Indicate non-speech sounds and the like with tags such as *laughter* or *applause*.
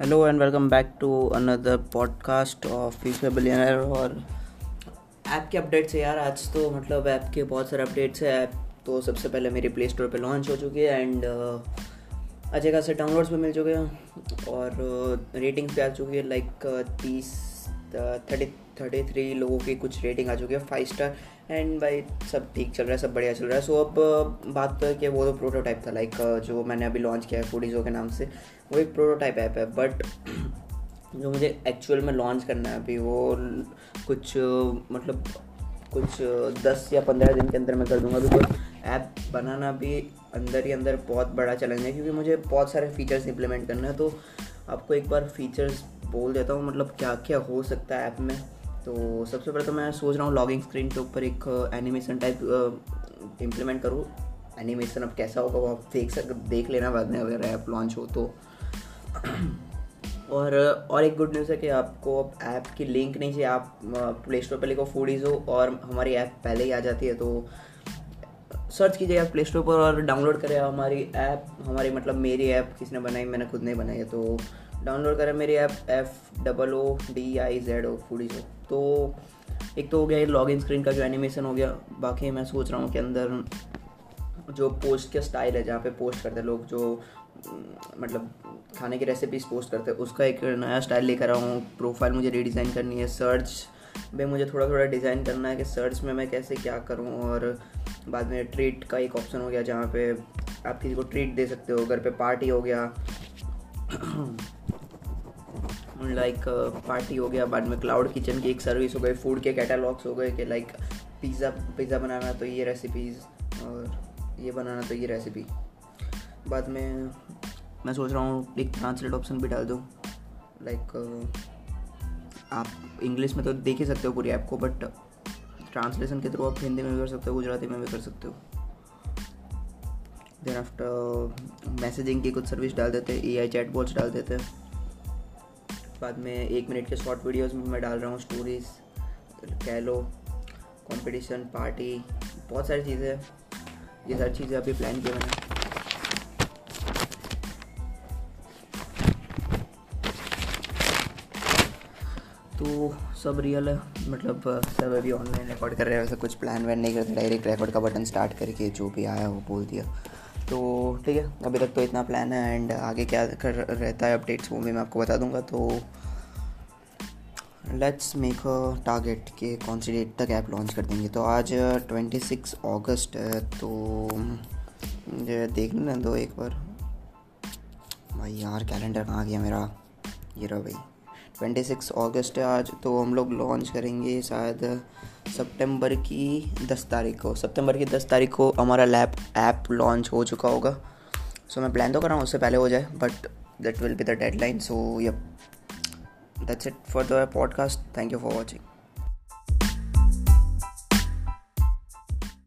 Hello and welcome back to another podcast of future billionaire और app के updates है यार, आज तो मतलब ऐप के बहुत सारे अपडेट्स है। ऐप तो सबसे पहले मेरी प्ले स्टोर पर लॉन्च हो चुकी है एंड अच्छे खासे डाउनलोड्स भी मिल चुके हैं और रेटिंग्स भी आ चुकी है लाइक तीस थर्टी थर्टी थ्री लोगों की कुछ रेटिंग आ चुकी है फाइव स्टार एंड भाई, सब ठीक चल रहा है, सब बढ़िया चल रहा है. सो अब बात तो कि वो तो प्रोटोटाइप था लाइक जो मैंने अभी लॉन्च किया है फूडीजो के नाम से, वो एक प्रोटोटाइप ऐप है. बट *clears throat* जो मुझे एक्चुअल में लॉन्च करना है अभी, वो कुछ मतलब कुछ दस या पंद्रह दिन के अंदर मैं कर दूँगा. बिकॉज़ ऐप बनाना भी अंदर ही अंदर बहुत बड़ा चैलेंज है, क्योंकि मुझे बहुत सारे फीचर्स इंप्लीमेंट करना है. तो आपको एक बार फीचर्स बोल देता हूँ मतलब क्या क्या हो सकता है ऐप में। तो सबसे पहले तो मैं सोच रहा हूँ लॉगिंग स्क्रीन के ऊपर एक एनिमेशन टाइप इम्प्लीमेंट करूँ। एनिमेशन अब कैसा होगा वो आप देख सक, देख लेना बाद में अगर ऐप लॉन्च हो तो। और और एक गुड न्यूज़ है कि आपको अब ऐप की लिंक नहीं चाहिए। आप प्ले स्टोर पर लिखो फूडीज हो और हमारी ऐप पहले ही आ जाती है तो सर्च कीजिए आप प्ले स्टोर पर और डाउनलोड करें हमारी ऐप हमारी मतलब मेरी ऐप किसने बनाई, मैंने खुद नहीं बनाई है तो डाउनलोड करें मेरी app F double O D I Z O foodies हो तो एक तो हो गया लॉग इन स्क्रीन का जो एनिमेशन हो गया, बाकी मैं सोच रहा हूँ कि अंदर जो पोस्ट का स्टाइल है, जहाँ पे पोस्ट करते हैं लोग, जो मतलब खाने की रेसिपीज़ पोस्ट करते हैं, उसका एक नया स्टाइल लेकर हूँ प्रोफ़ाइल मुझे रीडिज़ाइन करनी है सर्च में मुझे थोड़ा थोड़ा डिज़ाइन करना है कि सर्च में मैं कैसे क्या करूँ और बाद में ट्रीट का एक ऑप्शन हो गया जहाँ पे आप किसी को ट्रीट दे सकते हो घर पे पार्टी हो गया। *clears throat* लाइक पार्टी uh, हो गया बाद में क्लाउड किचन की एक सर्विस हो गई फ़ूड के कैटलॉग्स हो गए कि लाइक पिज़्ज़ा पिज़्ज़ा बनाना तो ये रेसिपीज़ और ये बनाना तो ये रेसिपी बाद में मैं सोच रहा हूँ एक ट्रांसलेट ऑप्शन भी डाल दूँ। लाइक uh, आप इंग्लिश में तो देख ही सकते हो पूरी ऐप को बट ट्रांसलेशन के थ्रू आप हिंदी में भी कर सकते हो, गुजराती में भी कर सकते हो। देन आफ्टर मैसेजिंग की कुछ सर्विस डाल देते हैं ए आई चैट बॉल्स डाल देते। हैं बाद में एक मिनट के शॉर्ट वीडियोज़ में मैं डाल रहा हूँ स्टोरीज कह लो कॉम्पिटिशन पार्टी बहुत सारी चीज़ें। ये सारी चीज़ें अभी प्लान किए मैंने। तो सब रियल है। मतलब सब अभी ऑनलाइन रिकॉर्ड कर रहे हैं। वैसे कुछ प्लान वैन नहीं करते। डायरेक्ट रिकॉर्ड का बटन स्टार्ट करके जो भी आया वो बोल दिया। तो ठीक है, अभी तक तो इतना प्लान है एंड आगे क्या कर रहता है अपडेट्स वो भी मैं आपको बता दूँगा। तो लेट्स मेक अ टारगेट कि कौन सी डेट तक ऐप लॉन्च कर देंगे। तो आज ट्वेंटी सिक्स अगस्त है। तो देख लेना दो एक बार। भाई यार कैलेंडर कहाँ गया मेरा? ये रहा भाई। ट्वेंटी सिक्स ऑगस्ट है आज तो हम लोग लॉन्च करेंगे शायद सितंबर की दस तारीख को। सितंबर की दस तारीख को हमारा लैब ऐप लॉन्च हो चुका होगा। सो so, मैं प्लान तो कर रहा हूँ उससे पहले हो जाए but that will be the deadline so yup that's it for the podcast thank you for watching